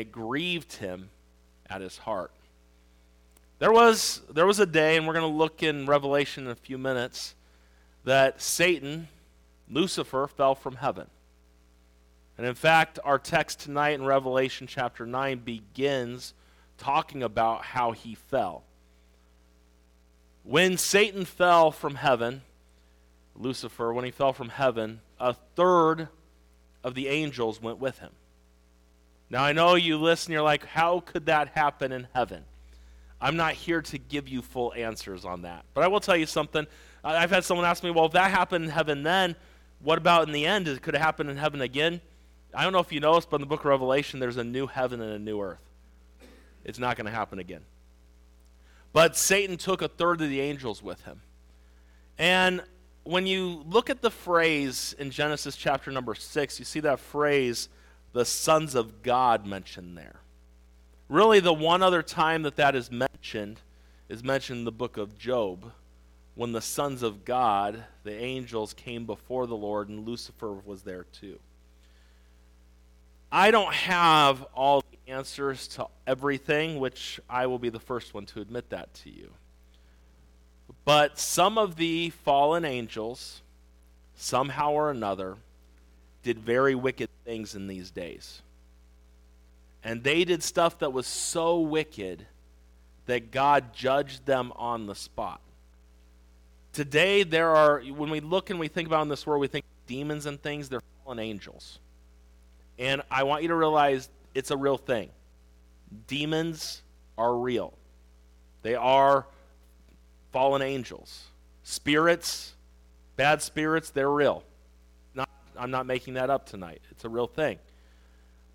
it grieved him at his heart. There was, there was a day, and we're going to look in Revelation in a few minutes, that Satan, Lucifer, fell from heaven. And in fact, our text tonight in Revelation chapter 9 begins talking about how he fell. When Satan fell from heaven, Lucifer, when he fell from heaven, a third of the angels went with him. Now, I know you listen, you're like, how could that happen in heaven? I'm not here to give you full answers on that. But I will tell you something. I've had someone ask me, well, if that happened in heaven then, what about in the end? Could it happen in heaven again? I don't know if you noticed, but in the book of Revelation, there's a new heaven and a new earth. It's not going to happen again. But Satan took a third of the angels with him. And when you look at the phrase in Genesis chapter number 6, you see that phrase, the sons of God, mentioned there. Really, the one other time that that is mentioned is mentioned in the book of Job, when the sons of God, the angels, came before the Lord, and Lucifer was there too. I don't have all the answers to everything, which I will be the first one to admit that to you. But some of the fallen angels, somehow or another, did very wicked things in these days. And they did stuff that was so wicked that God judged them on the spot. Today, there are, when we look and we think about in this world, we think demons and things, they're fallen angels. And I want you to realize it's a real thing. Demons are real, they are fallen angels. Spirits, bad spirits, they're real. I'm not making that up tonight. It's a real thing.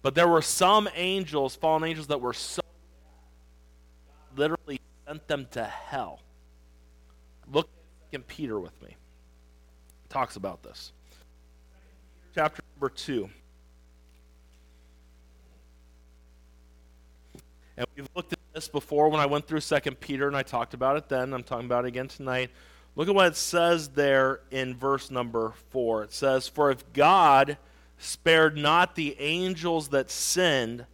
But there were some angels, fallen angels, that were so literally sent them to hell. Look at Peter with me. talks about this. Chapter number 2. And we've looked at this before when I went through Second Peter and I talked about it then. I'm talking about it again tonight. Look at what it says there in verse number 4. It says, For if God spared not the angels that sinned,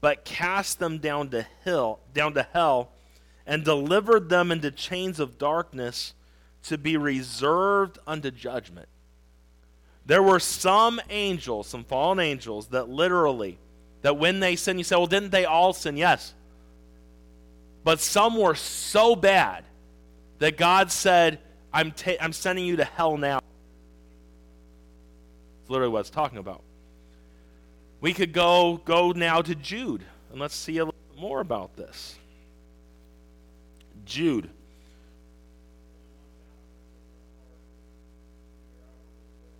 but cast them down to hell, down to hell, and delivered them into chains of darkness to be reserved unto judgment. There were some angels, some fallen angels, that literally that when they sin, you say, well, didn't they all sin? Yes. But some were so bad that God said, I'm, ta- I'm sending you to hell now. That's literally what it's talking about. We could go, go now to Jude, and let's see a little more about this. Jude.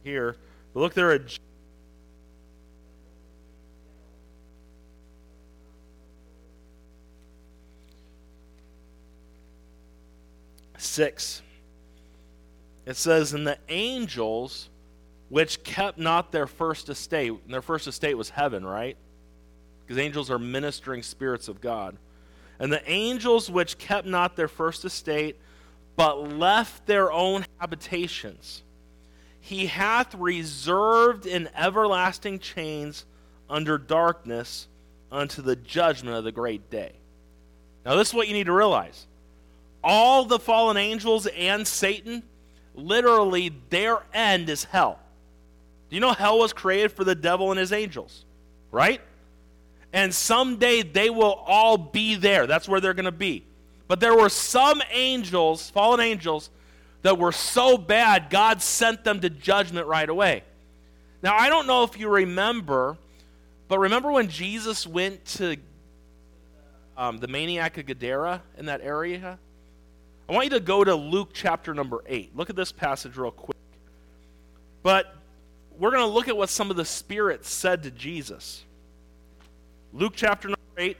Here, look there at 6. It says, And the angels which kept not their first estate, and their first estate was heaven, right? Because angels are ministering spirits of God. And the angels which kept not their first estate, but left their own habitations, he hath reserved in everlasting chains under darkness unto the judgment of the great day. Now, this is what you need to realize all the fallen angels and Satan, literally their end is hell. Do you know hell was created for the devil and his angels? Right? And someday they will all be there. That's where they're going to be. But there were some angels, fallen angels, that were so bad, God sent them to judgment right away. Now, I don't know if you remember, but remember when Jesus went to um, the maniac of Gadara in that area? I want you to go to Luke chapter number 8. Look at this passage real quick. But we're going to look at what some of the spirits said to Jesus. Luke chapter number 8.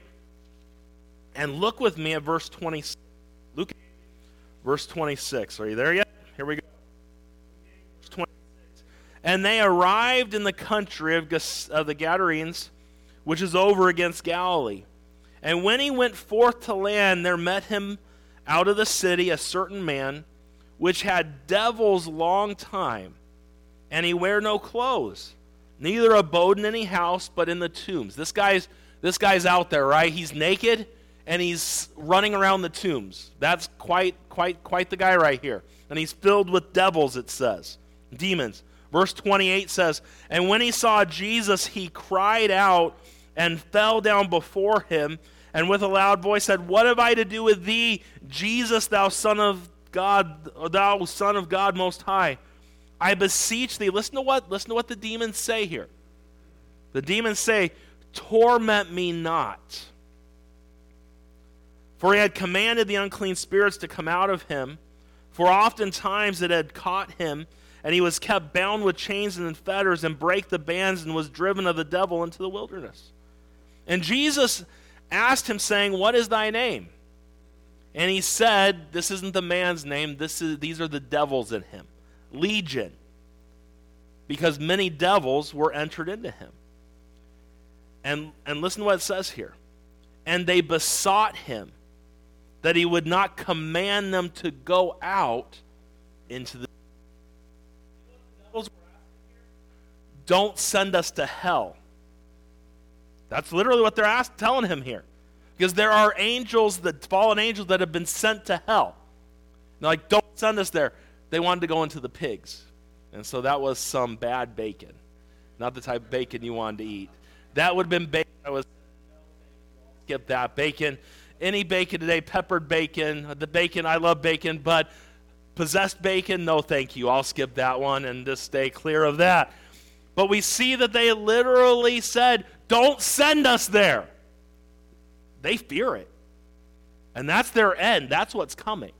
And look with me at verse 26. Luke verse 26. Are you there yet? Here we go. Verse 26. And they arrived in the country of, of the Gadarenes, which is over against Galilee. And when he went forth to land, there met him out of the city a certain man which had devils long time, and he wear no clothes, neither abode in any house, but in the tombs. This guy's this guy's out there, right? He's naked and he's running around the tombs. That's quite, quite, quite the guy right here. And he's filled with devils, it says, demons. Verse 28 says, And when he saw Jesus, he cried out and fell down before him, and with a loud voice said, What have I to do with thee, Jesus, thou Son of God, thou Son of God Most High? I beseech thee. Listen to what, listen to what the demons say here. The demons say, Torment me not. For he had commanded the unclean spirits to come out of him, for oftentimes it had caught him, and he was kept bound with chains and fetters, and brake the bands, and was driven of the devil into the wilderness. And Jesus asked him, saying, What is thy name? And he said, This isn't the man's name, this is, these are the devils in him. Legion. Because many devils were entered into him. And, and listen to what it says here. And they besought him that he would not command them to go out into the don't send us to hell that's literally what they're asked, telling him here. Because there are angels that fallen angels that have been sent to hell. They're like don't send us there. They wanted to go into the pigs. And so that was some bad bacon. Not the type of bacon you wanted to eat. That would have been bacon. I was skip that. Bacon. Any bacon today, peppered bacon, the bacon, I love bacon, but possessed bacon, no thank you. I'll skip that one and just stay clear of that. But we see that they literally said, Don't send us there. They fear it. And that's their end. That's what's coming.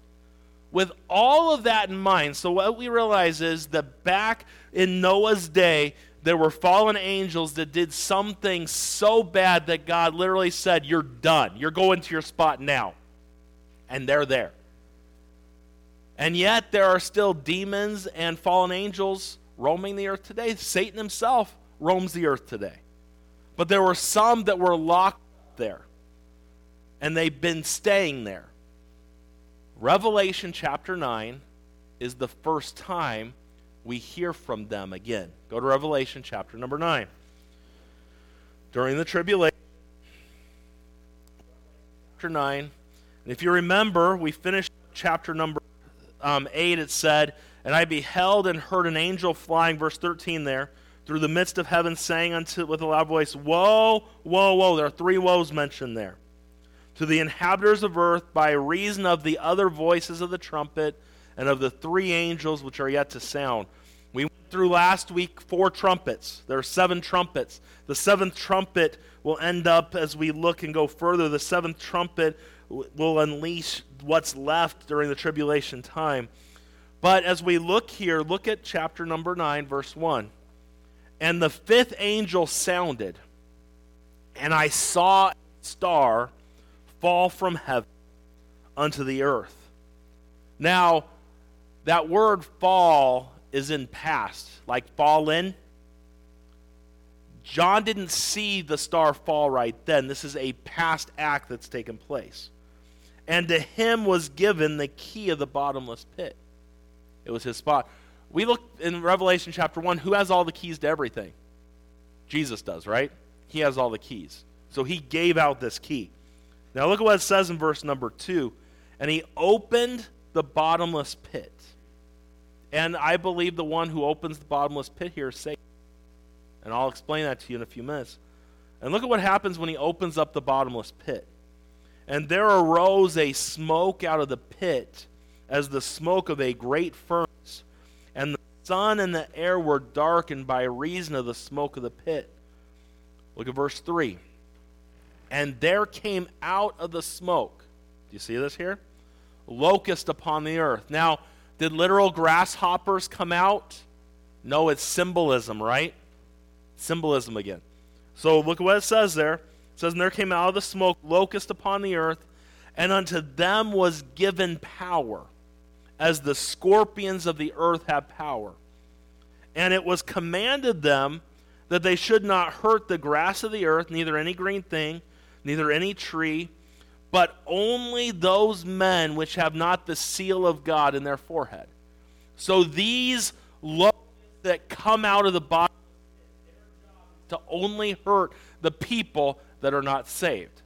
With all of that in mind, so what we realize is that back in Noah's day, there were fallen angels that did something so bad that God literally said, You're done. You're going to your spot now. And they're there. And yet, there are still demons and fallen angels roaming the earth today. Satan himself roams the earth today. But there were some that were locked there, and they've been staying there. Revelation chapter 9 is the first time we hear from them again. Go to Revelation chapter number 9. During the tribulation, chapter 9, and if you remember, we finished chapter number um, 8. It said, And I beheld and heard an angel flying, verse 13 there, through the midst of heaven, saying unto with a loud voice, Woe, woe, woe. There are three woes mentioned there. To the inhabitants of earth, by reason of the other voices of the trumpet and of the three angels which are yet to sound we went through last week four trumpets. There are seven trumpets. The seventh trumpet will end up as we look and go further. The seventh trumpet will unleash what's left during the tribulation time. But as we look here, look at chapter number 9, verse 1. And the fifth angel sounded, and I saw a star fall from heaven unto the earth. Now, that word fall is in past, like fall in. John didn't see the star fall right then. This is a past act that's taken place. And to him was given the key of the bottomless pit. It was his spot. We look in Revelation chapter 1, who has all the keys to everything? Jesus does, right? He has all the keys. So he gave out this key. Now look at what it says in verse number 2. And he opened the bottomless pit. And I believe the one who opens the bottomless pit here is Satan. And I'll explain that to you in a few minutes. And look at what happens when he opens up the bottomless pit. And there arose a smoke out of the pit as the smoke of a great furnace. Sun and the air were darkened by reason of the smoke of the pit. Look at verse 3. And there came out of the smoke. Do you see this here? Locust upon the earth. Now, did literal grasshoppers come out? No, it's symbolism, right? Symbolism again. So look at what it says there. It says, And there came out of the smoke locust upon the earth, and unto them was given power, as the scorpions of the earth have power. And it was commanded them that they should not hurt the grass of the earth, neither any green thing, neither any tree, but only those men which have not the seal of God in their forehead. So these locusts that come out of the body to only hurt the people that are not saved.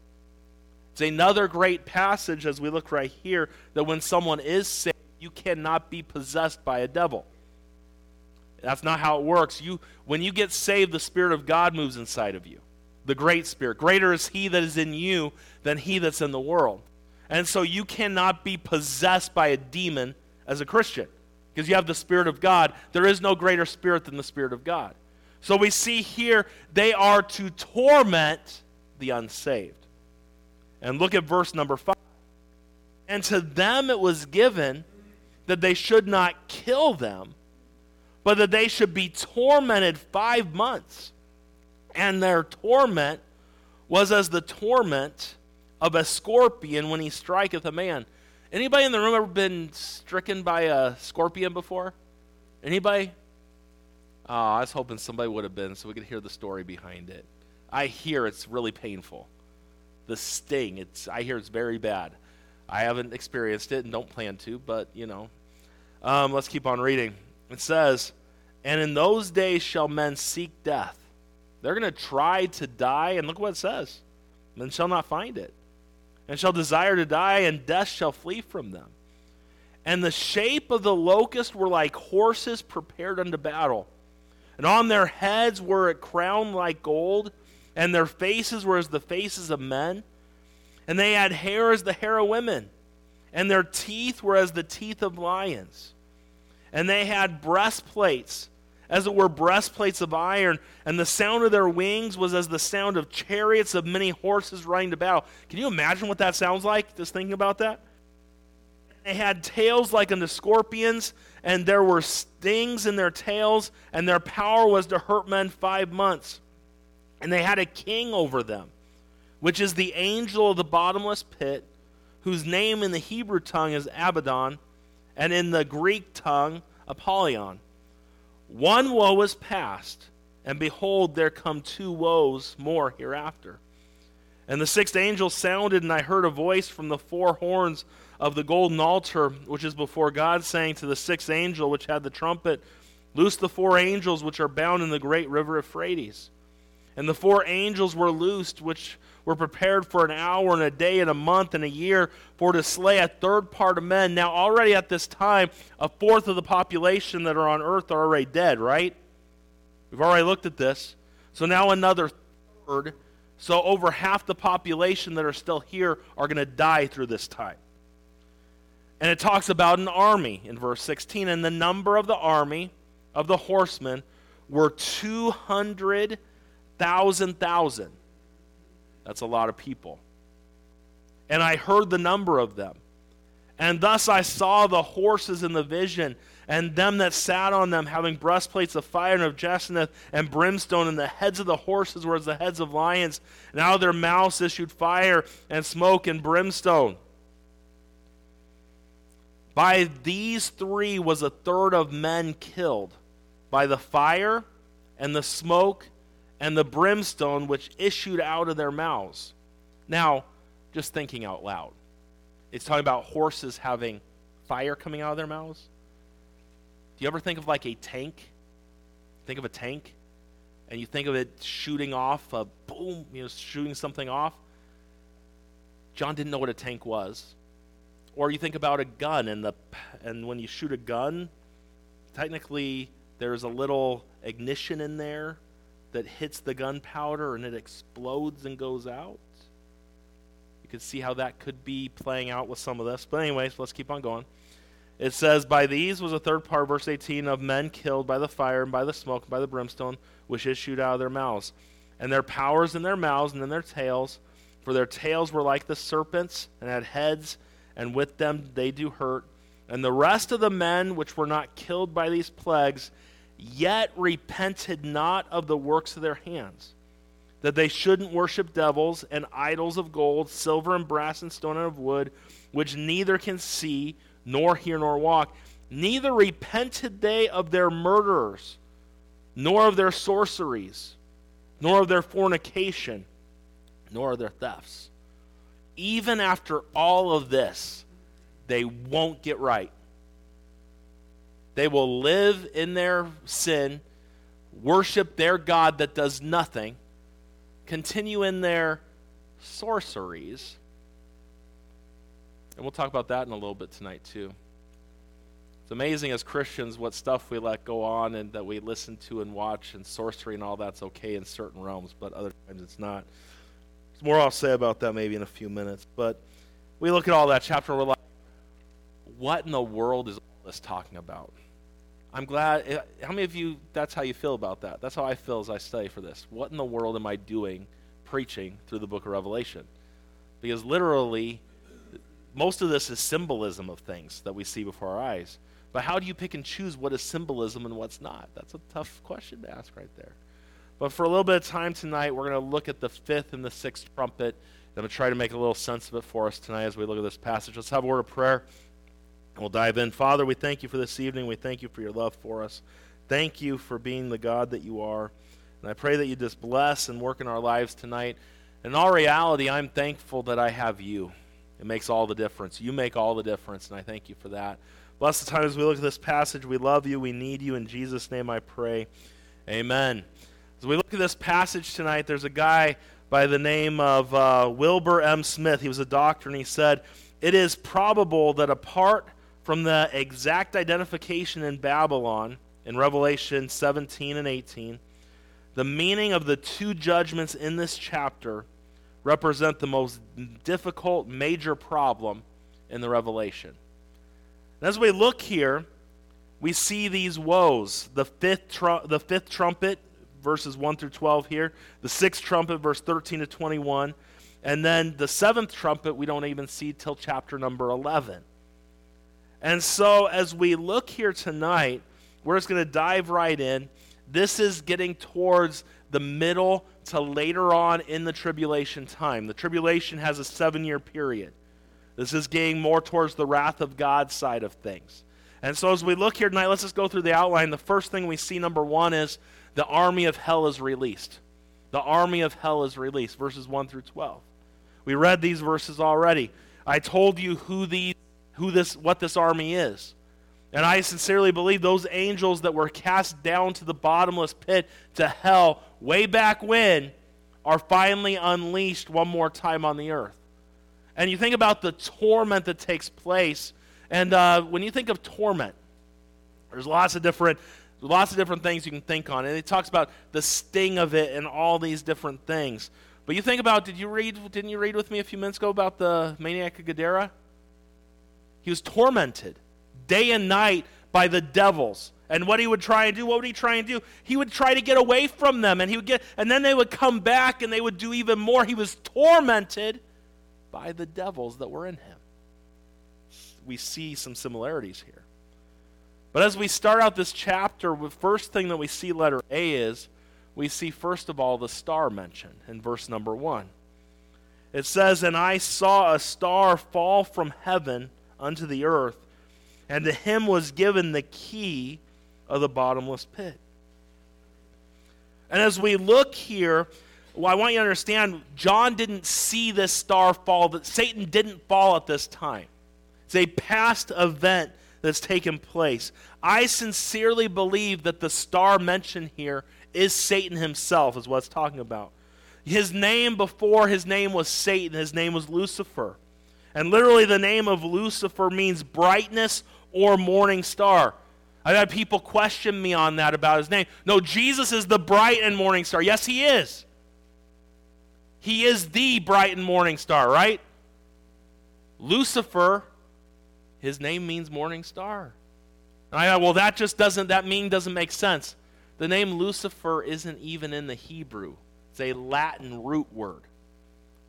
It's another great passage as we look right here that when someone is saved, you cannot be possessed by a devil. That's not how it works. You, when you get saved, the Spirit of God moves inside of you. The great Spirit. Greater is He that is in you than He that's in the world. And so you cannot be possessed by a demon as a Christian because you have the Spirit of God. There is no greater Spirit than the Spirit of God. So we see here they are to torment the unsaved. And look at verse number 5. And to them it was given that they should not kill them but that they should be tormented five months. And their torment was as the torment of a scorpion when he striketh a man. Anybody in the room ever been stricken by a scorpion before? Anybody? Oh, I was hoping somebody would have been so we could hear the story behind it. I hear it's really painful. The sting, it's I hear it's very bad. I haven't experienced it and don't plan to, but you know. Um, let's keep on reading. It says, And in those days shall men seek death. They're going to try to die, and look what it says. And shall not find it. And shall desire to die, and death shall flee from them. And the shape of the locust were like horses prepared unto battle. And on their heads were a crown like gold, and their faces were as the faces of men. And they had hair as the hair of women, and their teeth were as the teeth of lions and they had breastplates, as it were breastplates of iron, and the sound of their wings was as the sound of chariots of many horses riding to battle. Can you imagine what that sounds like, just thinking about that? They had tails like unto scorpions, and there were stings in their tails, and their power was to hurt men five months. And they had a king over them, which is the angel of the bottomless pit, whose name in the Hebrew tongue is Abaddon and in the Greek tongue, Apollyon. One woe is past, and behold, there come two woes more hereafter. And the sixth angel sounded, and I heard a voice from the four horns of the golden altar, which is before God, saying to the sixth angel, which had the trumpet, Loose the four angels which are bound in the great river Euphrates. And the four angels were loosed, which were prepared for an hour and a day and a month and a year for to slay a third part of men. Now, already at this time, a fourth of the population that are on earth are already dead, right? We've already looked at this. So now another third. So over half the population that are still here are going to die through this time. And it talks about an army in verse 16. And the number of the army of the horsemen were 200,000 thousand. That's a lot of people. And I heard the number of them. And thus I saw the horses in the vision, and them that sat on them having breastplates of fire and of jacinth and brimstone, and the heads of the horses were as the heads of lions, and out of their mouths issued fire and smoke and brimstone. By these three was a third of men killed, by the fire and the smoke and the brimstone which issued out of their mouths. Now, just thinking out loud, it's talking about horses having fire coming out of their mouths. Do you ever think of like a tank? Think of a tank, and you think of it shooting off a boom, you know, shooting something off. John didn't know what a tank was. Or you think about a gun, and the and when you shoot a gun, technically there's a little ignition in there that hits the gunpowder and it explodes and goes out. You can see how that could be playing out with some of this. But, anyways, let's keep on going. It says, By these was a third part, verse 18, of men killed by the fire and by the smoke and by the brimstone which issued out of their mouths. And their powers in their mouths and in their tails, for their tails were like the serpents and had heads, and with them they do hurt. And the rest of the men which were not killed by these plagues, yet repented not of the works of their hands, that they shouldn't worship devils and idols of gold, silver and brass and stone and of wood, which neither can see, nor hear, nor walk. Neither repented they of their murderers, nor of their sorceries, nor of their fornication, nor of their thefts. Even after all of this, they won't get right. They will live in their sin, worship their God that does nothing, continue in their sorceries. And we'll talk about that in a little bit tonight, too. It's amazing as Christians what stuff we let go on and that we listen to and watch, and sorcery and all that's okay in certain realms, but other times it's not. There's more I'll say about that maybe in a few minutes. But we look at all that chapter, we're like, what in the world is this talking about? I'm glad. Eh, how many of you, that's how you feel about that? That's how I feel as I study for this. What in the world am I doing preaching through the book of Revelation? Because literally, most of this is symbolism of things that we see before our eyes. But how do you pick and choose what is symbolism and what's not? That's a tough question to ask right there. But for a little bit of time tonight, we're going to look at the fifth and the sixth trumpet. I'm going to try to make a little sense of it for us tonight as we look at this passage. Let's have a word of prayer. We'll dive in. Father, we thank you for this evening. We thank you for your love for us. Thank you for being the God that you are. And I pray that you just bless and work in our lives tonight. In all reality, I'm thankful that I have you. It makes all the difference. You make all the difference, and I thank you for that. Bless the time as we look at this passage. We love you. We need you. In Jesus' name I pray. Amen. As we look at this passage tonight, there's a guy by the name of uh, Wilbur M. Smith. He was a doctor, and he said, It is probable that apart from the exact identification in Babylon in Revelation 17 and 18, the meaning of the two judgments in this chapter represent the most difficult major problem in the Revelation. And as we look here, we see these woes. The fifth, tru- the fifth trumpet, verses 1 through 12 here. The sixth trumpet, verse 13 to 21. And then the seventh trumpet, we don't even see till chapter number 11. And so as we look here tonight, we're just going to dive right in. This is getting towards the middle to later on in the tribulation time. The tribulation has a seven year period. This is getting more towards the wrath of God side of things. And so as we look here tonight, let's just go through the outline. The first thing we see, number one, is the army of hell is released. The army of hell is released, verses 1 through 12. We read these verses already. I told you who these who this what this army is. And I sincerely believe those angels that were cast down to the bottomless pit to hell way back when are finally unleashed one more time on the earth and you think about the torment that takes place. And uh, when you think of torment, there's lots of different lots of different things you can think on. And it talks about the sting of it and all these different things. But you think about did you read didn't you read with me a few minutes ago about the maniac of Gadara? He was tormented day and night by the devils. And what he would try and do, what would he try and do? He would try to get away from them and he would get and then they would come back and they would do even more. He was tormented by the devils that were in him. We see some similarities here. But as we start out this chapter, the first thing that we see, letter A, is we see, first of all, the star mentioned in verse number one. It says, And I saw a star fall from heaven unto the earth, and to him was given the key of the bottomless pit. And as we look here, well, I want you to understand, John didn't see this star fall, that Satan didn't fall at this time. It's a past event that's taken place. I sincerely believe that the star mentioned here is Satan himself, is what it's talking about. His name before his name was Satan, his name was Lucifer. And literally, the name of Lucifer means brightness or morning star. I've had people question me on that about his name. No, Jesus is the bright and morning star. Yes, he is. He is the bright and morning star, right? Lucifer, his name means morning star. And I well, that just doesn't, that meaning doesn't make sense. The name Lucifer isn't even in the Hebrew, it's a Latin root word.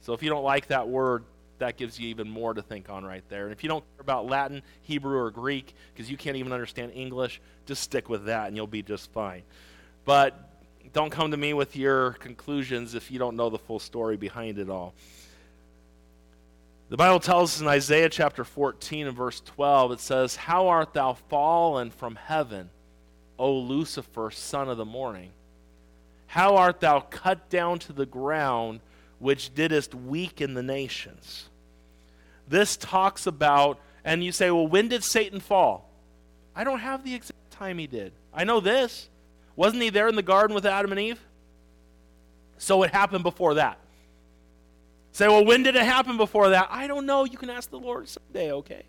So if you don't like that word, that gives you even more to think on right there. And if you don't care about Latin, Hebrew, or Greek, because you can't even understand English, just stick with that and you'll be just fine. But don't come to me with your conclusions if you don't know the full story behind it all. The Bible tells us in Isaiah chapter 14 and verse 12, it says, How art thou fallen from heaven, O Lucifer, son of the morning? How art thou cut down to the ground, which didst weaken the nations? This talks about, and you say, Well, when did Satan fall? I don't have the exact time he did. I know this. Wasn't he there in the garden with Adam and Eve? So it happened before that. Say, well, when did it happen before that? I don't know. You can ask the Lord someday, okay?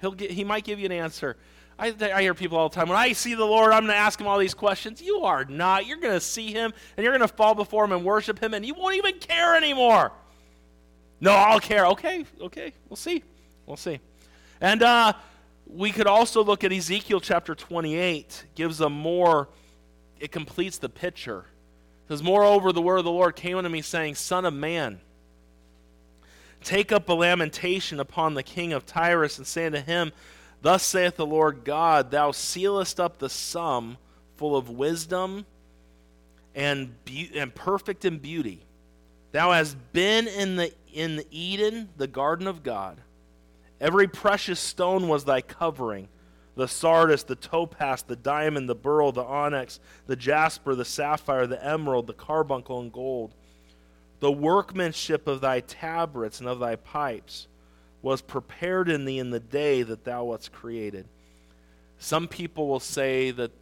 He'll get, he might give you an answer. I, I hear people all the time, when I see the Lord, I'm going to ask him all these questions. You are not. You're going to see him, and you're going to fall before him and worship him, and you won't even care anymore. No, I'll care. Okay, okay, we'll see. We'll see. And uh, we could also look at Ezekiel chapter 28, gives a more, it completes the picture. It says, Moreover, the word of the Lord came unto me, saying, Son of man, take up a lamentation upon the king of Tyrus, and say unto him, Thus saith the Lord God, Thou sealest up the sum full of wisdom and, be- and perfect in beauty. Thou hast been in the in Eden, the garden of God. Every precious stone was thy covering the sardis, the topaz, the diamond, the beryl, the onyx, the jasper, the sapphire, the emerald, the carbuncle, and gold. The workmanship of thy tabrets and of thy pipes was prepared in thee in the day that thou wast created. Some people will say that,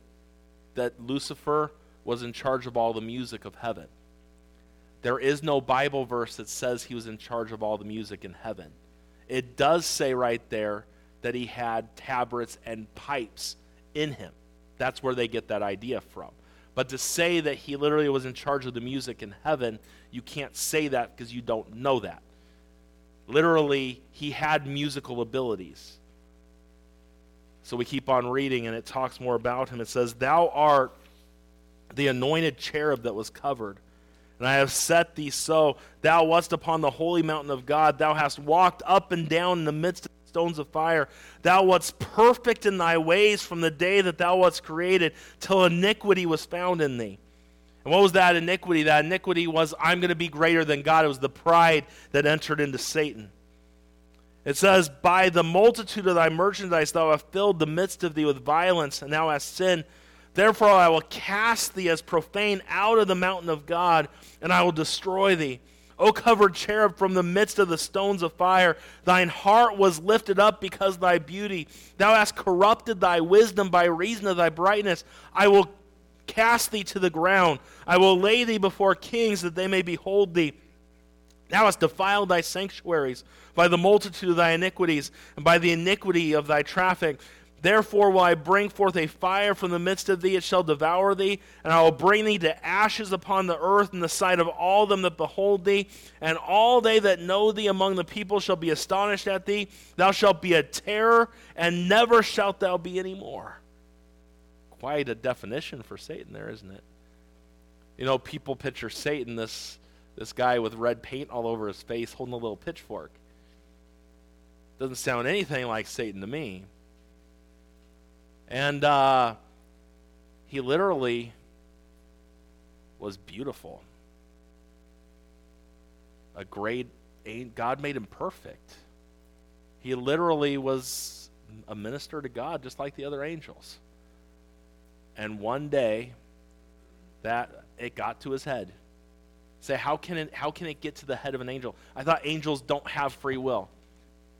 that Lucifer was in charge of all the music of heaven. There is no Bible verse that says he was in charge of all the music in heaven. It does say right there that he had tabrets and pipes in him. That's where they get that idea from. But to say that he literally was in charge of the music in heaven, you can't say that because you don't know that. Literally, he had musical abilities. So we keep on reading, and it talks more about him. It says, Thou art the anointed cherub that was covered. And I have set thee so. Thou wast upon the holy mountain of God. Thou hast walked up and down in the midst of stones of fire. Thou wast perfect in thy ways from the day that thou wast created, till iniquity was found in thee. And what was that iniquity? That iniquity was, I'm going to be greater than God. It was the pride that entered into Satan. It says, By the multitude of thy merchandise thou hast filled the midst of thee with violence, and thou hast sinned. Therefore I will cast thee as profane out of the mountain of God, and I will destroy thee. O covered cherub from the midst of the stones of fire, thine heart was lifted up because of thy beauty. Thou hast corrupted thy wisdom by reason of thy brightness. I will cast thee to the ground. I will lay thee before kings that they may behold thee. Thou hast defiled thy sanctuaries by the multitude of thy iniquities and by the iniquity of thy traffic. Therefore will I bring forth a fire from the midst of thee, it shall devour thee, and I will bring thee to ashes upon the earth in the sight of all them that behold thee, and all they that know thee among the people shall be astonished at thee. Thou shalt be a terror, and never shalt thou be any more quite a definition for Satan there, isn't it? You know, people picture Satan, this, this guy with red paint all over his face holding a little pitchfork. Doesn't sound anything like Satan to me. And uh, he literally was beautiful. A great, God made him perfect. He literally was a minister to God just like the other angels. And one day, that it got to his head. Say, how can it, how can it get to the head of an angel? I thought angels don't have free will.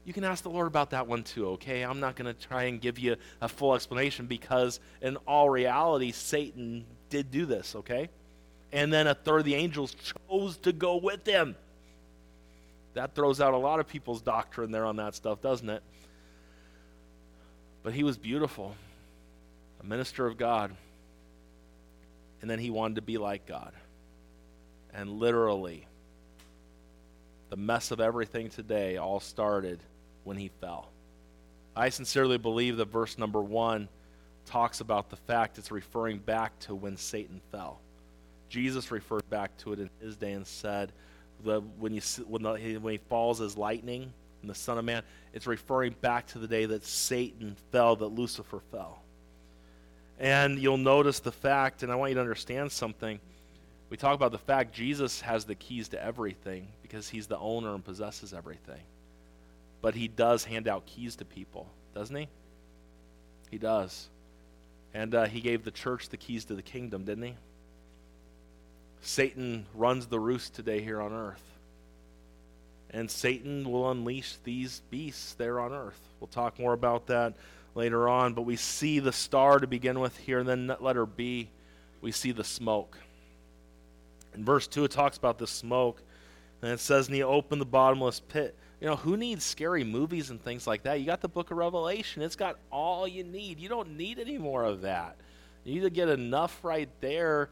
You can ask the Lord about that one too, okay? I'm not going to try and give you a full explanation because, in all reality, Satan did do this, okay? And then a third of the angels chose to go with him. That throws out a lot of people's doctrine there on that stuff, doesn't it? But he was beautiful a minister of God. And then he wanted to be like God. And literally, the mess of everything today all started when he fell. I sincerely believe that verse number one talks about the fact it's referring back to when Satan fell. Jesus referred back to it in his day and said, when, you, when, the, when he falls as lightning and the Son of Man, it's referring back to the day that Satan fell, that Lucifer fell. And you'll notice the fact, and I want you to understand something. We talk about the fact Jesus has the keys to everything because he's the owner and possesses everything. But he does hand out keys to people, doesn't he? He does. And uh, he gave the church the keys to the kingdom, didn't he? Satan runs the roost today here on earth. And Satan will unleash these beasts there on earth. We'll talk more about that later on, but we see the star to begin with here, and then letter B, we see the smoke. In verse 2, it talks about the smoke. And it says, And he opened the bottomless pit. You know, who needs scary movies and things like that? You got the book of Revelation, it's got all you need. You don't need any more of that. You need to get enough right there,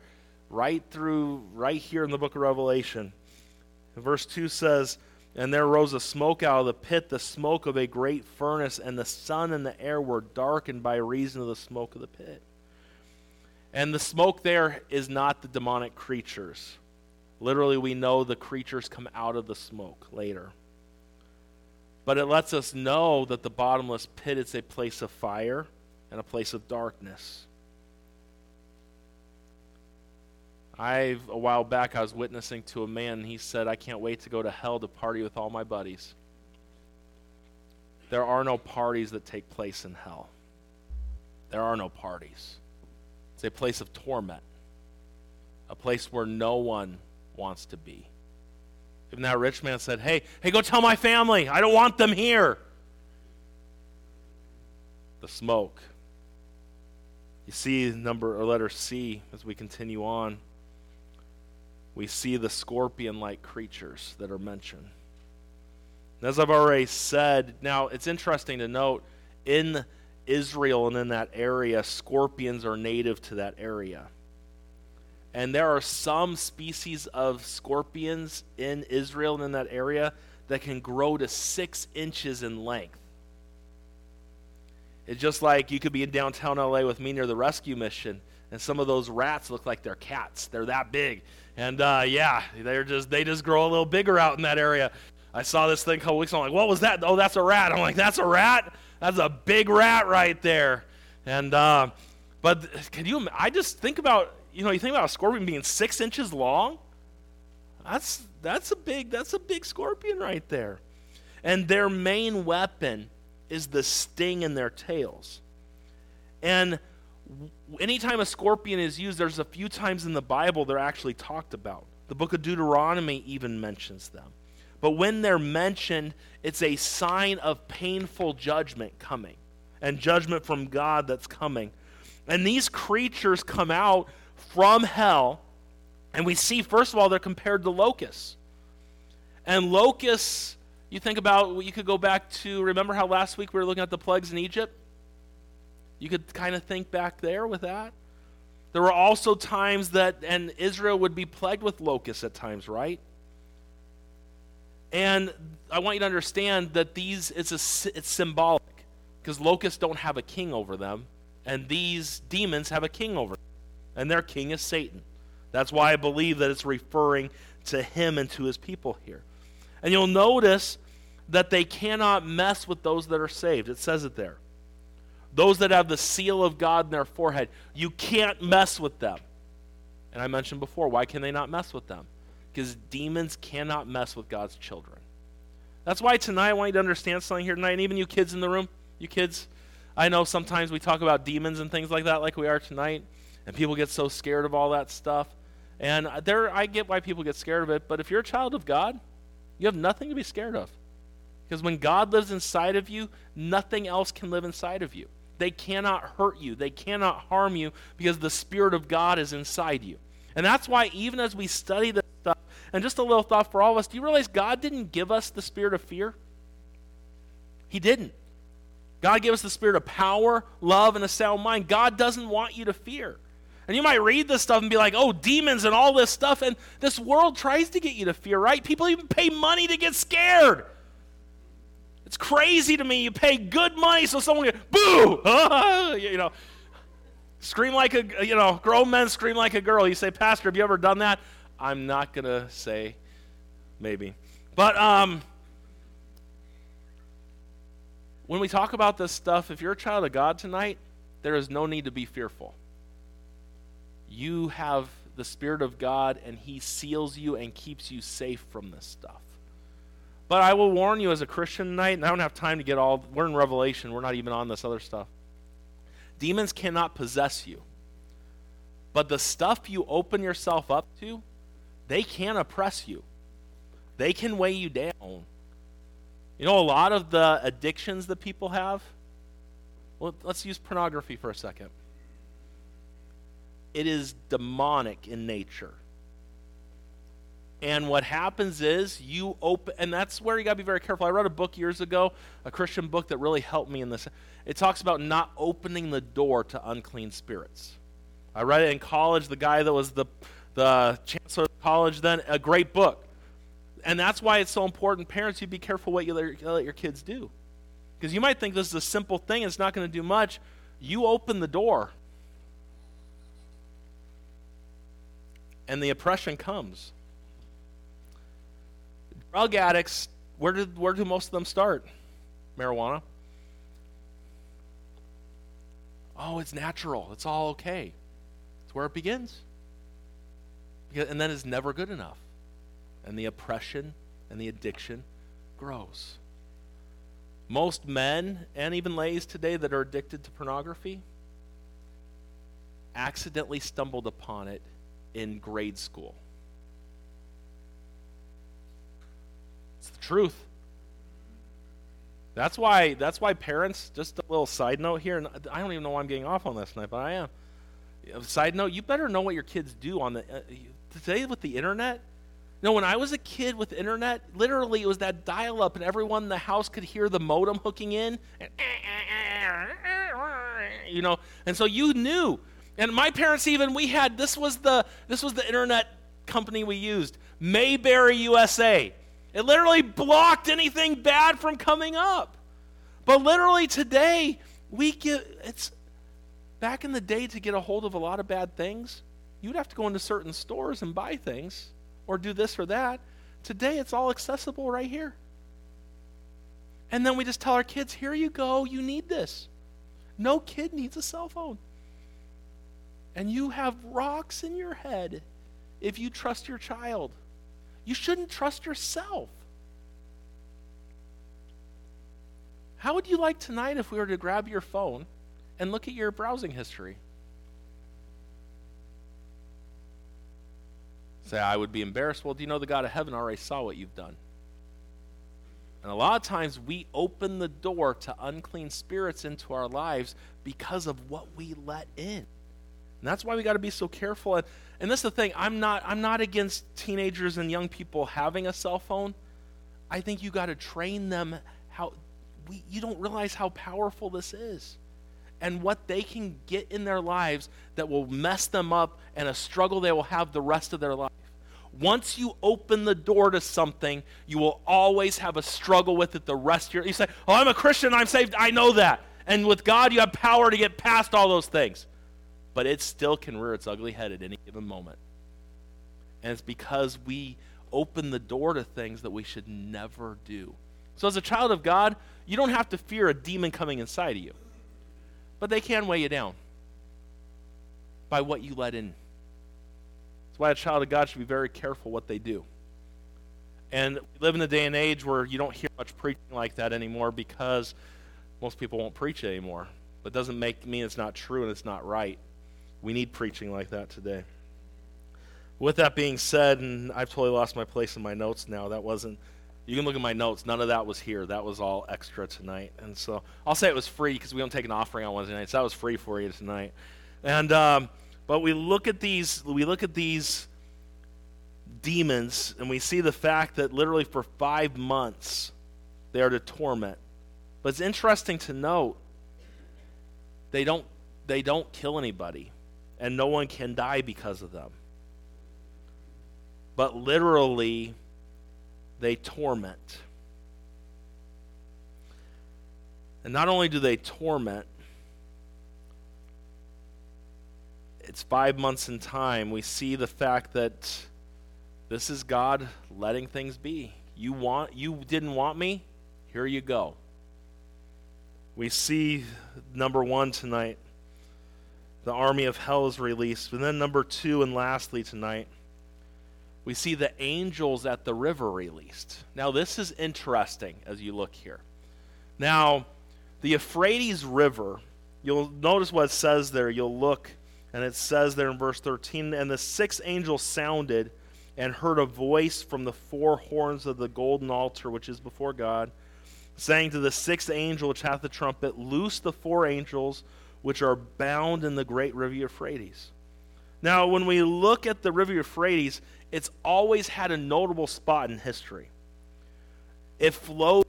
right through, right here in the book of Revelation. verse 2 says, And there rose a smoke out of the pit, the smoke of a great furnace, and the sun and the air were darkened by reason of the smoke of the pit. And the smoke there is not the demonic creatures. Literally, we know the creatures come out of the smoke later. But it lets us know that the bottomless pit is a place of fire and a place of darkness. I a while back I was witnessing to a man and he said I can't wait to go to hell to party with all my buddies. There are no parties that take place in hell. There are no parties. It's a place of torment. A place where no one wants to be. Even that rich man said, Hey, hey, go tell my family. I don't want them here. The smoke. You see number or letter C as we continue on. We see the scorpion like creatures that are mentioned. As I've already said, now it's interesting to note in Israel and in that area, scorpions are native to that area. And there are some species of scorpions in Israel and in that area that can grow to six inches in length. It's just like you could be in downtown LA with me near the rescue mission, and some of those rats look like they're cats. They're that big. And uh, yeah, they're just they just grow a little bigger out in that area. I saw this thing a couple weeks ago. I'm like, what was that? Oh, that's a rat. I'm like, that's a rat? That's a big rat right there. And uh, but can you? I just think about you know, you think about a scorpion being six inches long. That's that's a big that's a big scorpion right there. And their main weapon is the sting in their tails. And anytime a scorpion is used, there's a few times in the Bible they're actually talked about. The book of Deuteronomy even mentions them. But when they're mentioned, it's a sign of painful judgment coming and judgment from God that's coming. And these creatures come out from hell. And we see, first of all, they're compared to locusts. And locusts, you think about, you could go back to, remember how last week we were looking at the plagues in Egypt? You could kind of think back there with that. There were also times that, and Israel would be plagued with locusts at times, right? And I want you to understand that these, it's, a, it's symbolic because locusts don't have a king over them, and these demons have a king over them and their king is Satan. That's why I believe that it's referring to him and to his people here. And you'll notice that they cannot mess with those that are saved. It says it there. Those that have the seal of God in their forehead, you can't mess with them. And I mentioned before, why can they not mess with them? Because demons cannot mess with God's children. That's why tonight I want you to understand something here tonight, and even you kids in the room, you kids, I know sometimes we talk about demons and things like that, like we are tonight and people get so scared of all that stuff. And there, I get why people get scared of it, but if you're a child of God, you have nothing to be scared of. Because when God lives inside of you, nothing else can live inside of you. They cannot hurt you, they cannot harm you because the Spirit of God is inside you. And that's why, even as we study this stuff, and just a little thought for all of us, do you realize God didn't give us the spirit of fear? He didn't. God gave us the spirit of power, love, and a sound mind. God doesn't want you to fear. And you might read this stuff and be like, oh, demons and all this stuff. And this world tries to get you to fear, right? People even pay money to get scared. It's crazy to me. You pay good money so someone can, boo! you know, scream like a, you know, grown men scream like a girl. You say, Pastor, have you ever done that? I'm not going to say maybe. But um, when we talk about this stuff, if you're a child of God tonight, there is no need to be fearful you have the Spirit of God and He seals you and keeps you safe from this stuff. But I will warn you as a Christian tonight, and I don't have time to get all, we're in Revelation, we're not even on this other stuff. Demons cannot possess you. But the stuff you open yourself up to, they can oppress you, they can weigh you down. You know, a lot of the addictions that people have, well, let's use pornography for a second it is demonic in nature. And what happens is you open, and that's where you got to be very careful. I read a book years ago, a Christian book that really helped me in this. It talks about not opening the door to unclean spirits. I read it in college. The guy that was the, the chancellor of college then, a great book. And that's why it's so important, parents, you be careful what you let, let your kids do. Because you might think this is a simple thing, it's not going to do much. You open the door, and the oppression comes. Drug addicts, where, did, where do most of them start? Marijuana. Oh, it's natural. It's all okay. It's where it begins. And then it's never good enough. And the oppression and the addiction grows. Most men and even ladies today that are addicted to pornography accidentally stumbled upon it in grade school. It's the truth. That's why that's why parents, just a little side note here, and I don't even know why I'm getting off on this tonight, but I am. Side note, you better know what your kids do on the uh, today with the internet. You know, when I was a kid with internet, literally it was that dial up and everyone in the house could hear the modem hooking in and you know, and so you knew. And my parents even we had this was the this was the internet company we used, Mayberry USA. It literally blocked anything bad from coming up. But literally today, we get it's back in the day to get a hold of a lot of bad things, you'd have to go into certain stores and buy things or do this or that. Today it's all accessible right here. And then we just tell our kids, here you go, you need this. No kid needs a cell phone. And you have rocks in your head if you trust your child. You shouldn't trust yourself. How would you like tonight if we were to grab your phone and look at your browsing history? Say, I would be embarrassed. Well, do you know the God of heaven already saw what you've done? And a lot of times we open the door to unclean spirits into our lives because of what we let in. And that's why we got to be so careful. And, and this is the thing I'm not, I'm not against teenagers and young people having a cell phone. I think you got to train them how. We, you don't realize how powerful this is and what they can get in their lives that will mess them up and a struggle they will have the rest of their life. Once you open the door to something, you will always have a struggle with it the rest of your You say, Oh, I'm a Christian, I'm saved, I know that. And with God, you have power to get past all those things but it still can rear its ugly head at any given moment. And it's because we open the door to things that we should never do. So, as a child of God, you don't have to fear a demon coming inside of you, but they can weigh you down by what you let in. That's why a child of God should be very careful what they do. And we live in a day and age where you don't hear much preaching like that anymore because most people won't preach anymore. But it doesn't make mean it's not true and it's not right. We need preaching like that today. With that being said, and I've totally lost my place in my notes now. That wasn't, you can look at my notes. None of that was here. That was all extra tonight. And so I'll say it was free because we don't take an offering on Wednesday nights. So That was free for you tonight. And, um, but we look at these, we look at these demons and we see the fact that literally for five months they are to torment. But it's interesting to note they don't, they don't kill anybody and no one can die because of them. But literally, they torment. And not only do they torment, it's five months in time. We see the fact that this is God letting things be. You want you didn't want me? Here you go. We see number one tonight the army of hell is released. And then, number two, and lastly tonight, we see the angels at the river released. Now, this is interesting as you look here. Now, the Euphrates River, you'll notice what it says there. You'll look, and it says there in verse 13 And the sixth angel sounded and heard a voice from the four horns of the golden altar which is before God, saying to the sixth angel which hath the trumpet, Loose the four angels which are bound in the great river Euphrates. Now, when we look at the river Euphrates, it's always had a notable spot in history. It flows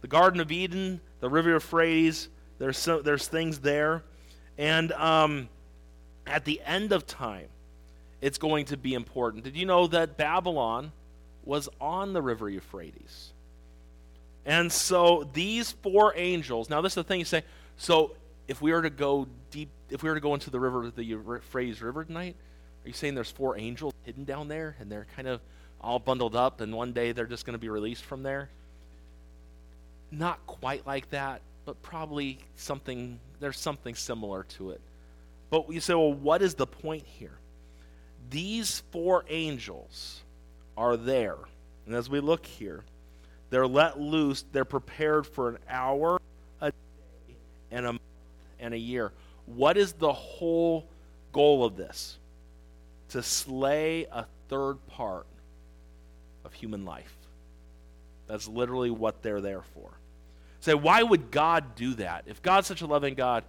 the Garden of Eden, the river Euphrates. There's so, there's things there, and um, at the end of time, it's going to be important. Did you know that Babylon was on the river Euphrates? And so these four angels. Now, this is the thing you say. So, if we were to go deep, if we were to go into the river, the Euphrates River tonight, are you saying there's four angels hidden down there, and they're kind of all bundled up, and one day they're just going to be released from there? Not quite like that, but probably something. There's something similar to it. But you say, well, what is the point here? These four angels are there. And as we look here, they're let loose, they're prepared for an hour, and a month, and a year. What is the whole goal of this? To slay a third part of human life. That's literally what they're there for. Say, why would God do that? If God's such a loving God,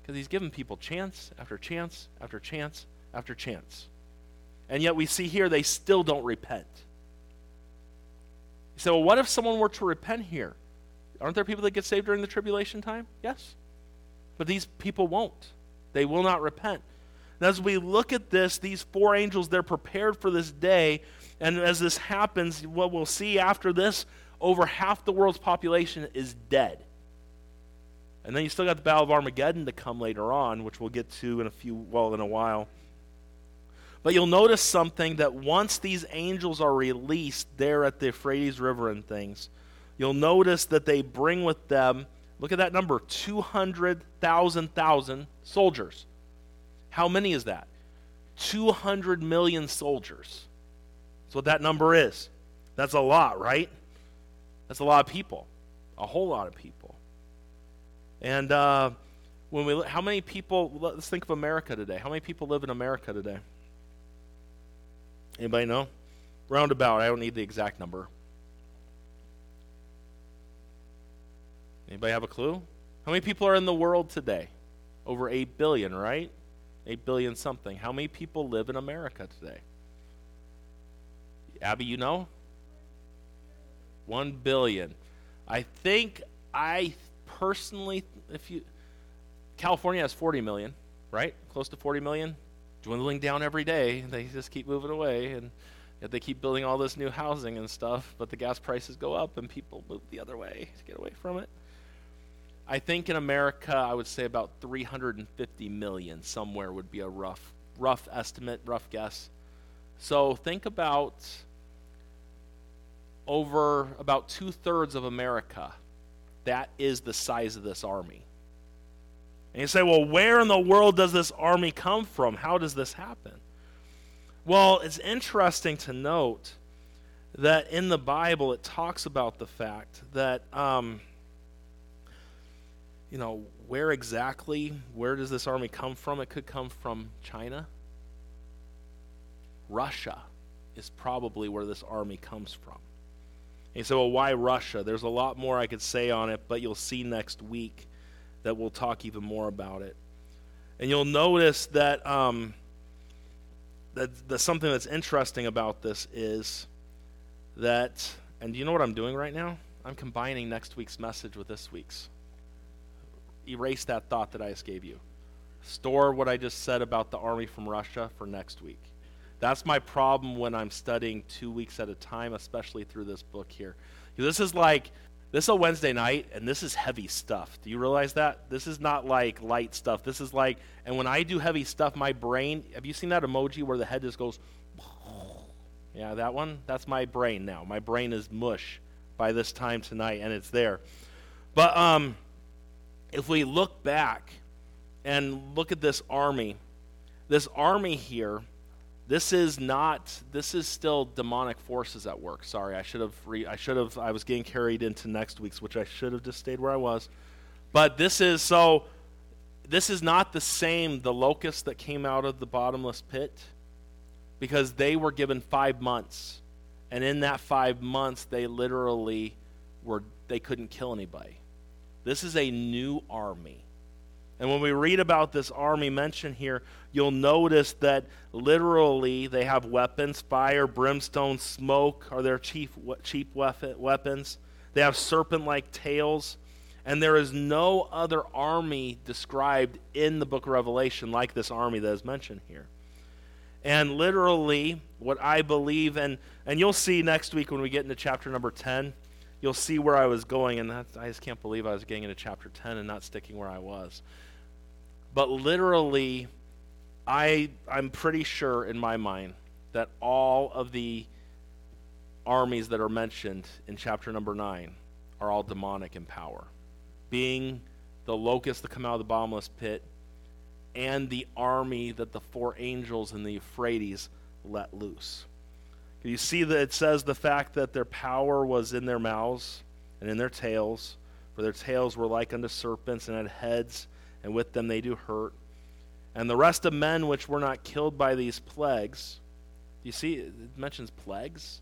because he's given people chance after chance after chance after chance. And yet we see here they still don't repent. You say, well, what if someone were to repent here? Aren't there people that get saved during the tribulation time? Yes. But these people won't. They will not repent. And as we look at this, these four angels, they're prepared for this day. And as this happens, what we'll see after this, over half the world's population is dead. And then you still got the Battle of Armageddon to come later on, which we'll get to in a few, well, in a while. But you'll notice something that once these angels are released there at the Euphrates River and things, you'll notice that they bring with them, look at that number, 200,000 soldiers. How many is that? 200 million soldiers. That's what that number is. That's a lot, right? That's a lot of people. A whole lot of people. And uh, when we, how many people? Let's think of America today. How many people live in America today? Anybody know? Roundabout. I don't need the exact number. Anybody have a clue? How many people are in the world today? Over 8 billion, right? 8 billion something. How many people live in America today? Abby, you know? 1 billion. I think I personally, if you, California has 40 million, right? Close to 40 million, dwindling down every day. They just keep moving away, and they keep building all this new housing and stuff. But the gas prices go up, and people move the other way to get away from it. I think in America, I would say about 350 million somewhere would be a rough, rough estimate, rough guess. So think about over about two thirds of America that is the size of this army. And you say, well, where in the world does this army come from? How does this happen? Well, it's interesting to note that in the Bible it talks about the fact that, um, you know, where exactly, where does this army come from? It could come from China. Russia is probably where this army comes from. And say, well, why Russia? There's a lot more I could say on it, but you'll see next week that we'll talk even more about it. And you'll notice that, um, that, that something that's interesting about this is that, and do you know what I'm doing right now? I'm combining next week's message with this week's. Erase that thought that I just gave you. Store what I just said about the army from Russia for next week. That's my problem when I'm studying two weeks at a time, especially through this book here. This is like, this is a Wednesday night, and this is heavy stuff. Do you realize that? This is not like light stuff. This is like, and when I do heavy stuff, my brain, have you seen that emoji where the head just goes, yeah, that one? That's my brain now. My brain is mush by this time tonight, and it's there. But um, if we look back and look at this army, this army here, this is not this is still demonic forces at work. Sorry i should have re, i should have i was getting carried into next week's which i should have just stayed where i was. But this is so this is not the same the locusts that came out of the bottomless pit because they were given five months. And in that five months they literally were they couldn't kill anybody this is a new army And when we read about this army mentioned here, you'll notice that literally they have weapons fire, brimstone, smoke are their chief, chief weapons. They have serpent like tails. And there is no other army described in the book of Revelation like this army that is mentioned here. And literally, what I believe, and, and you'll see next week when we get into chapter number 10, you'll see where I was going. And I just can't believe I was getting into chapter 10 and not sticking where I was. But literally, I, I'm pretty sure in my mind that all of the armies that are mentioned in chapter number 9 are all demonic in power, being the locusts that come out of the bottomless pit and the army that the four angels in the Euphrates let loose. You see that it says the fact that their power was in their mouths and in their tails, for their tails were like unto serpents and had heads, and with them they do hurt. And the rest of men which were not killed by these plagues, you see it mentions plagues?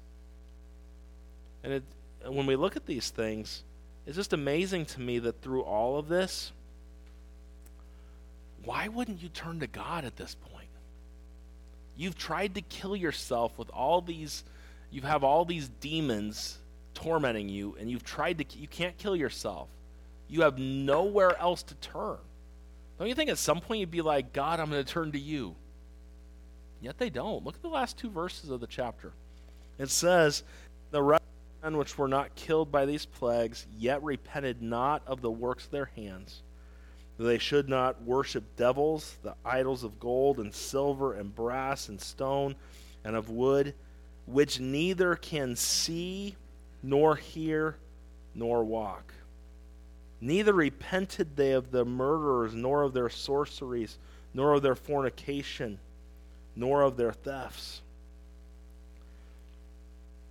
And it, when we look at these things, it's just amazing to me that through all of this, why wouldn't you turn to God at this point? You've tried to kill yourself with all these, you have all these demons tormenting you, and you've tried to, you can't kill yourself. You have nowhere else to turn. Don't you think at some point you'd be like, God, I'm going to turn to you? Yet they don't. Look at the last two verses of the chapter. It says, The rest which were not killed by these plagues, yet repented not of the works of their hands they should not worship devils, the idols of gold and silver and brass and stone and of wood, which neither can see nor hear nor walk. Neither repented they of the murderers, nor of their sorceries, nor of their fornication, nor of their thefts.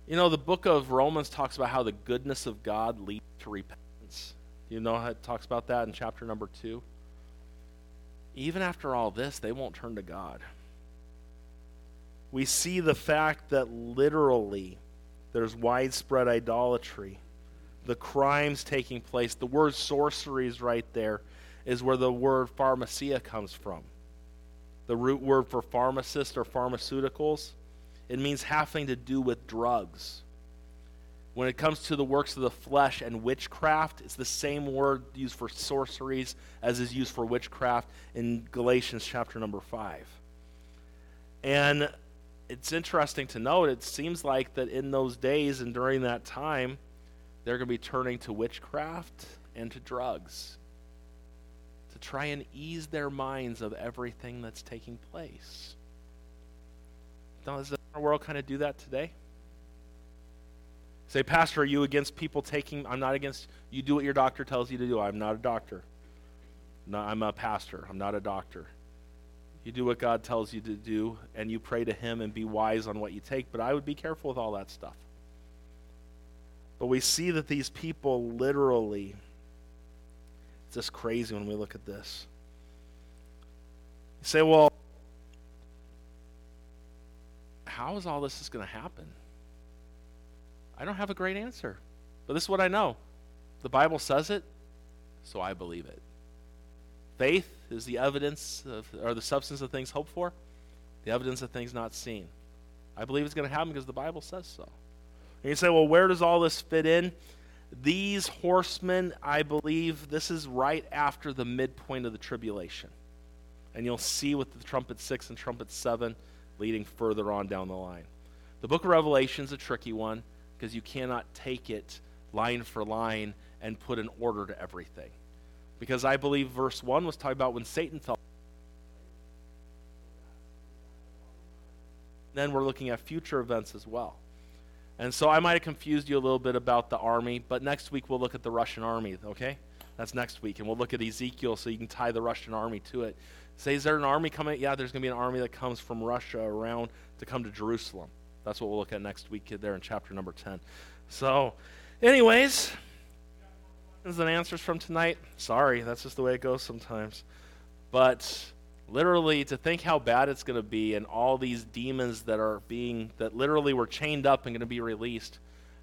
You know, the book of Romans talks about how the goodness of God leads to repentance. You know how it talks about that in chapter number two? Even after all this, they won't turn to God. We see the fact that literally there's widespread idolatry, the crimes taking place. The word sorcery is right there, is where the word pharmakeia comes from. The root word for pharmacist or pharmaceuticals, it means having to do with drugs. When it comes to the works of the flesh and witchcraft, it's the same word used for sorceries as is used for witchcraft in Galatians chapter number 5. And it's interesting to note, it seems like that in those days and during that time, they're going to be turning to witchcraft and to drugs to try and ease their minds of everything that's taking place. Does our world kind of do that today? Say, Pastor, are you against people taking? I'm not against. You do what your doctor tells you to do. I'm not a doctor. No, I'm a pastor. I'm not a doctor. You do what God tells you to do, and you pray to Him and be wise on what you take. But I would be careful with all that stuff. But we see that these people literally, it's just crazy when we look at this. You say, well, how is all this is going to happen? I don't have a great answer. But this is what I know the Bible says it, so I believe it. Faith is the evidence of, or the substance of things hoped for, the evidence of things not seen. I believe it's going to happen because the Bible says so. And you say, well, where does all this fit in? These horsemen, I believe, this is right after the midpoint of the tribulation. And you'll see with the trumpet six and trumpet seven leading further on down the line. The book of Revelation is a tricky one because you cannot take it line for line and put an order to everything. Because I believe verse 1 was talking about when Satan fell. Then we're looking at future events as well. And so I might have confused you a little bit about the army, but next week we'll look at the Russian army, okay? That's next week. And we'll look at Ezekiel so you can tie the Russian army to it. Say, is there an army coming? Yeah, there's going to be an army that comes from Russia around to come to Jerusalem. That's what we'll look at next week there in chapter number 10. So, anyways, questions and answers from tonight? Sorry, that's just the way it goes sometimes. But literally, to think how bad it's going to be and all these demons that are being, that literally were chained up and going to be released.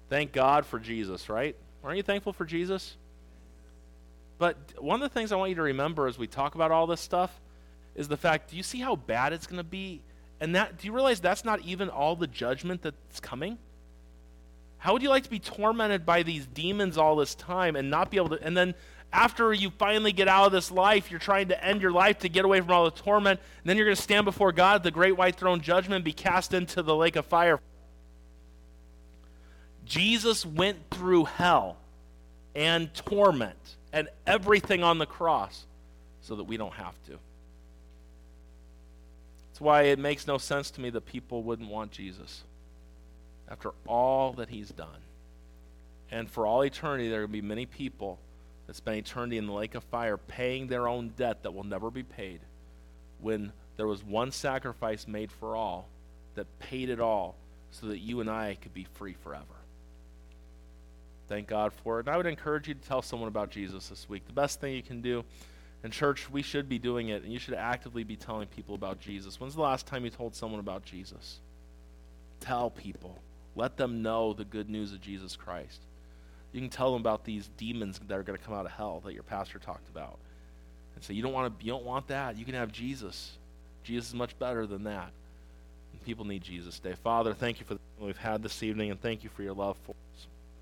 Thank God for Jesus, right? Aren't you thankful for Jesus? But one of the things I want you to remember as we talk about all this stuff is the fact do you see how bad it's going to be? And that do you realize that's not even all the judgment that's coming? How would you like to be tormented by these demons all this time and not be able to and then after you finally get out of this life, you're trying to end your life to get away from all the torment, and then you're going to stand before God at the great white throne judgment and be cast into the lake of fire. Jesus went through hell and torment and everything on the cross so that we don't have to. Why it makes no sense to me that people wouldn't want Jesus after all that he's done. And for all eternity, there will be many people that spend eternity in the lake of fire paying their own debt that will never be paid when there was one sacrifice made for all that paid it all so that you and I could be free forever. Thank God for it. And I would encourage you to tell someone about Jesus this week. The best thing you can do. In church, we should be doing it, and you should actively be telling people about Jesus. When's the last time you told someone about Jesus? Tell people. Let them know the good news of Jesus Christ. You can tell them about these demons that are going to come out of hell that your pastor talked about. And say, you don't want to you don't want that. You can have Jesus. Jesus is much better than that. And people need Jesus today. Father, thank you for the we've had this evening, and thank you for your love for us.